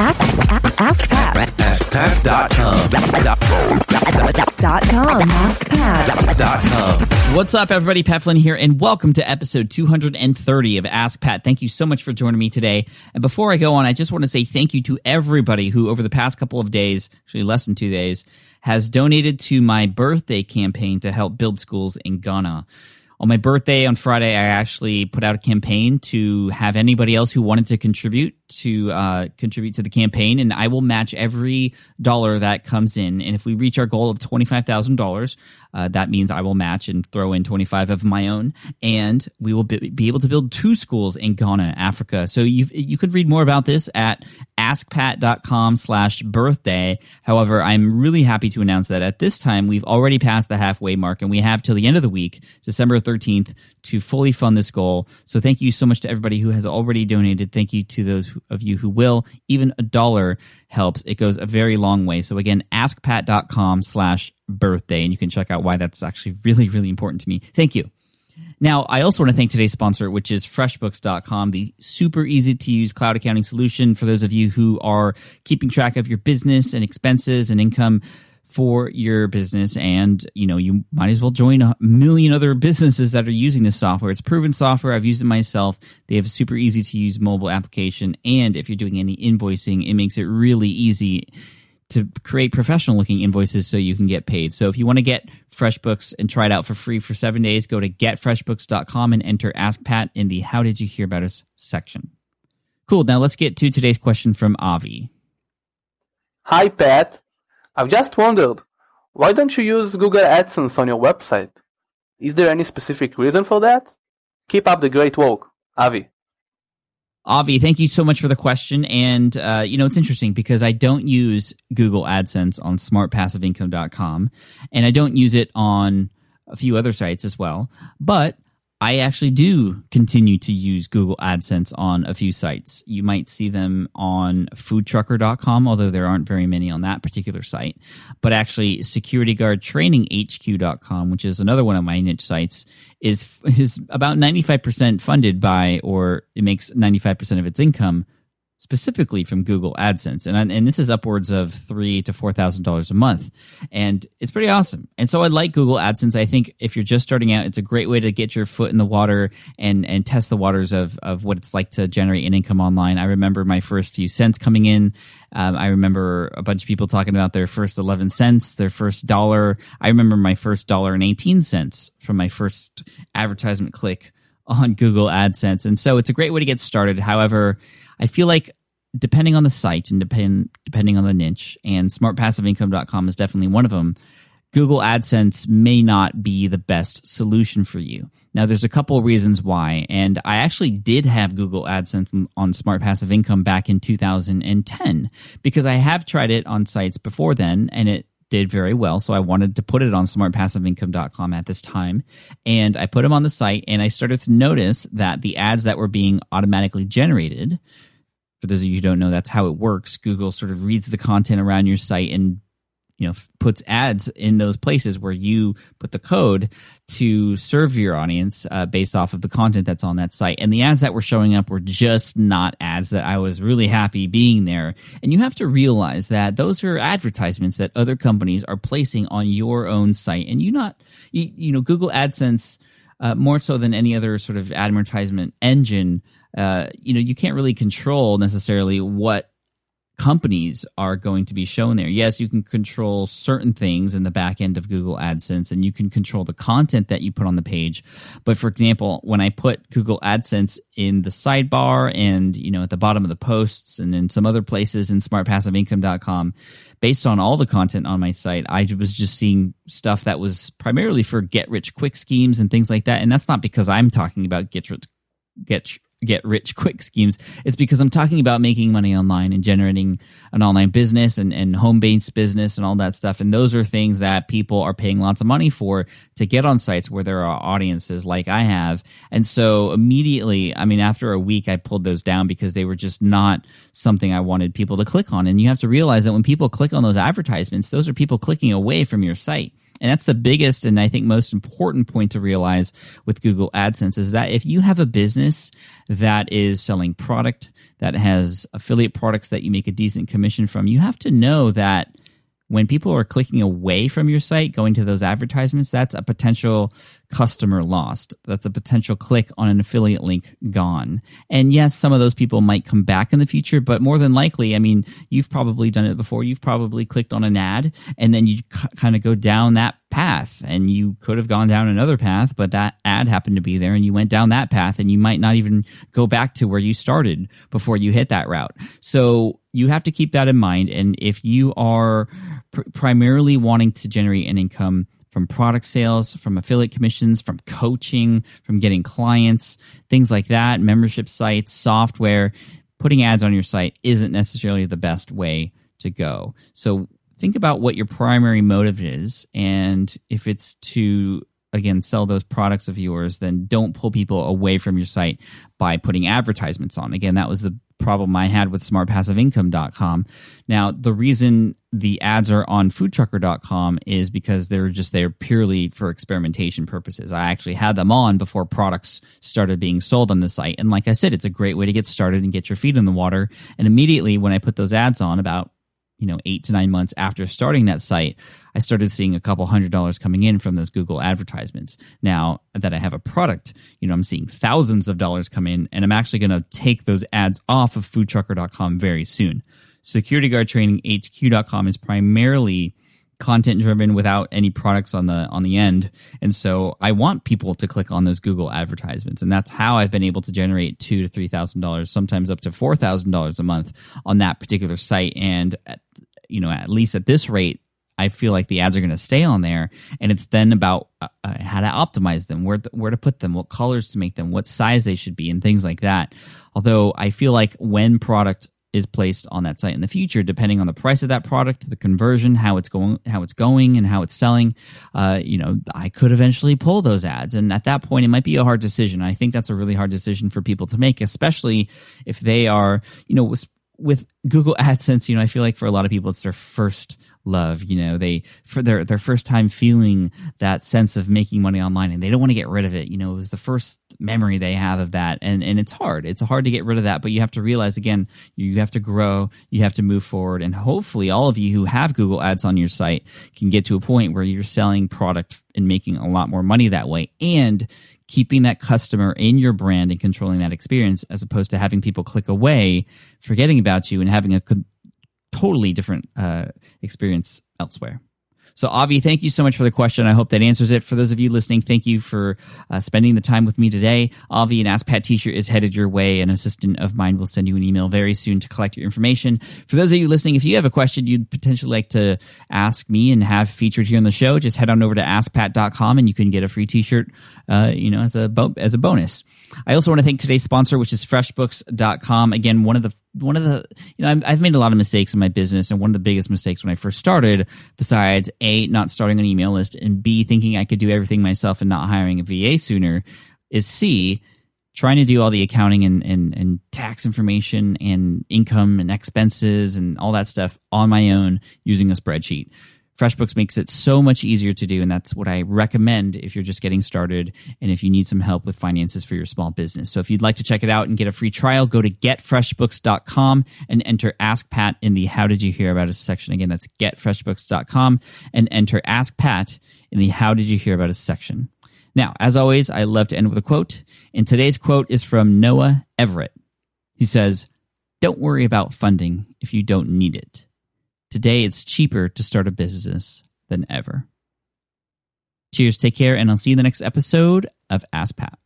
Ask Pat. AskPat.com. Dot com. AskPat. What's up, everybody? Pat Flynn here, and welcome to episode 230 of Ask Pat. Thank you so much for joining me today. And before I go on, I just want to say thank you to everybody who, over the past couple of days, actually less than two days, has donated to my birthday campaign to help build schools in Ghana. On my birthday on Friday, I actually put out a campaign to have anybody else who wanted to contribute to uh, contribute to the campaign, and I will match every dollar that comes in. And if we reach our goal of twenty five thousand uh, dollars, that means I will match and throw in twenty five of my own, and we will be, be able to build two schools in Ghana, Africa. So you you could read more about this at askpat.com slash birthday. However, I'm really happy to announce that at this time we've already passed the halfway mark, and we have till the end of the week, December thirteenth, to fully fund this goal. So thank you so much to everybody who has already donated. Thank you to those of you who will. Even a dollar helps. It goes a very long way. So again, askpat.com slash birthday, and you can check out why that's actually really, really important to me. Thank you. Now, I also want to thank today's sponsor, which is FreshBooks.com, the super easy to use cloud accounting solution for those of you who are keeping track of your business and expenses and income for your business. And you know you might as well join a million other businesses that are using this software. It's proven software. I've used it myself. They have a super easy to use mobile application. And if you're doing any invoicing it makes it really easy to create professional looking invoices so you can get paid so if you want to get freshbooks and try it out for free for seven days go to getfreshbooks.com and enter ask pat in the how did you hear about us section cool now let's get to today's question from avi Hi, Pat. I've just wondered, why don't you use Google AdSense on your website? Is there any specific reason for that? Keep up the great work, Avi. Avi, thank you so much for the question. And, uh, you know, it's interesting because I don't use Google AdSense on smartpassiveincome.com and I don't use it on a few other sites as well. But I actually do continue to use Google AdSense on a few sites. You might see them on foodtruckr.com, although there aren't very many on that particular site. But actually, securityguardtraininghq.com, which is another one of my niche sites, is is about 95% funded by or it makes 95% of its income specifically from Google AdSense, and and this is upwards of three to four thousand dollars a month, and it's pretty awesome. And so I like Google AdSense. I think if you're just starting out, it's a great way to get your foot in the water and and test the waters of of what it's like to generate an income online. I remember my first few cents coming in. Um, I remember a bunch of people talking about their first eleven cents, their first dollar. I remember my first dollar and eighteen cents from my first advertisement click on Google AdSense. And so it's a great way to get started. However, I feel like depending on the site and depend, depending on the niche, and smartpassiveincome.com is definitely one of them, Google AdSense may not be the best solution for you. Now, there's a couple of reasons why, and I actually did have Google AdSense on Smart Passive Income back in 2010 because I have tried it on sites before then, and it did very well. So I wanted to put it on smartpassiveincome.com at this time. And I put them on the site and I started to notice that the ads that were being automatically generated, for those of you who don't know, that's how it works. Google sort of reads the content around your site and you know puts ads in those places where you put the code to serve your audience uh, based off of the content that's on that site. And the ads that were showing up were just not ads that i was really happy being there. And you have to realize that those are advertisements that other companies are placing on your own site. And you not you, you know google adsense uh, more so than any other sort of advertisement engine uh, you know you can't really control necessarily what companies are going to be shown there. Yes, you can control certain things in the back end of Google AdSense and you can control the content that you put on the page. But for example, when I put Google AdSense in the sidebar and, you know, at the bottom of the posts and in some other places in smartpassiveincome.com, based on all the content on my site, I was just seeing stuff that was primarily for get rich quick schemes and things like that. And that's not because I'm talking about get rich get get rich quick schemes. It's because I'm talking about making money online and generating an online business and, and home based business and all that stuff. And those are things that people are paying lots of money for to get on sites where there are audiences like I have. And so immediately, I mean, after a week, I pulled those down because they were just not something I wanted people to click on. And you have to realize that when people click on those advertisements, those are people clicking away from your site. And that's the biggest and I think most important point to realize with Google AdSense is that if you have a business that is selling product, that has affiliate products that you make a decent commission from, you have to know that when people are clicking away from your site, going to those advertisements, that's a potential customer lost. That's a potential click on an affiliate link gone. And yes, some of those people might come back in the future, but more than likely, I mean, you've probably done it before. You've probably clicked on an ad and then you c- kind of go down that path and you could have gone down another path, but that ad happened to be there and you went down that path and you might not even go back to where you started before you hit that route. So you have to keep that in mind. And if you are pr- primarily wanting to generate an income from product sales, from affiliate commissions, from coaching, from getting clients, things like that, membership sites, software, putting ads on your site isn't necessarily the best way to go. So think about what your primary motive is. And if it's to again sell those products of yours then don't pull people away from your site by putting advertisements on again that was the problem I had with smartpassiveincome.com. Now, the reason the ads are on foodtruckr.com is because they're just there purely for experimentation purposes. I actually had them on before products started being sold on the site. And like I said, it's a great way to get started and get your feet in the water. And immediately when I put those ads on about you know, eight to nine months after starting that site, I started seeing a couple hundred dollars coming in from those Google advertisements. Now that I have a product, you know, I'm seeing thousands of dollars come in, and I'm actually going to take those ads off of foodtruckr.com very soon. Security Guard Training HQ.com is primarily content driven without any products on the on the end. And so i want people to click on those google advertisements. And that's how i've been able to generate two to three thousand dollars sometimes up to four thousand dollars a month on that particular site. And at, you know at least at this rate I feel like the ads are going to stay on there, and it's then about uh, uh, how to optimize them, where to, where to put them, what colors to make them, what size they should be, and things like that. Although I feel like when product is placed on that site in the future, depending on the price of that product, the conversion, how it's going, how it's going, and how it's selling. Uh, you know, I could eventually pull those ads, and at that point, it might be a hard decision. I think that's a really hard decision for people to make, especially if they are, you know, with, Google AdSense. You know, I feel like for a lot of people, it's their first love you know they for their their first time feeling that sense of making money online and they don't want to get rid of it. You know it was the first memory they have of that. And and it's hard. It's hard to get rid of that but you have to realize again you have to grow you have to move forward. And hopefully all of you who have google ads on your site can get to a point where you're selling product and making a lot more money that way. And keeping that customer in your brand and controlling that experience as opposed to having people click away forgetting about you and having a totally different uh, experience elsewhere. So, Avi, thank you so much for the question. I hope that answers it. For those of you listening, thank you for uh, spending the time with me today. Avi, an Ask Pat t-shirt is headed your way. An assistant of mine will send you an email very soon to collect your information. For those of you listening, if you have a question you'd potentially like to ask me and have featured here on the show, just head on over to askpat.com and you can get a free t-shirt, uh, you know, as a, bo- as a bonus. I also want to thank today's sponsor, which is freshbooks.com. Again, one of the one of the you know I've made a lot of mistakes in my business and one of the biggest mistakes when i first started besides a not starting an email list and b thinking i could do everything myself and not hiring a va sooner is c trying to do all the accounting and, and, and tax information and income and expenses and all that stuff on my own using a spreadsheet FreshBooks makes it so much easier to do, and that's what I recommend if you're just getting started and if you need some help with finances for your small business. So if you'd like to check it out and get a free trial, go to getfreshbooks.com and enter Ask Pat in the How Did You Hear About Us section. Again, that's getfreshbooks.com and enter Ask Pat in the How Did You Hear About Us section. Now, as always, I love to end with a quote, and today's quote is from Noah Everett. He says, Don't worry about funding if you don't need it. Today, it's cheaper to start a business than ever. Cheers, take care, and I'll see you in the next episode of Ask Pat.